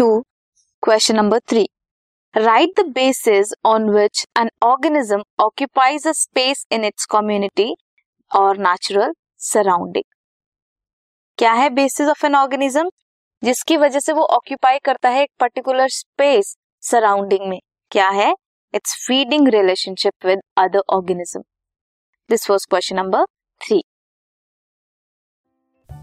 Two question number three write the basis on which an organism occupies a space in its community और natural surrounding क्या है basis of an organism जिसकी वजह से वो occupy करता है एक पर्टिकुलर स्पेस सराउंडिंग में। क्या है? Its feeding relationship with other organism this was question number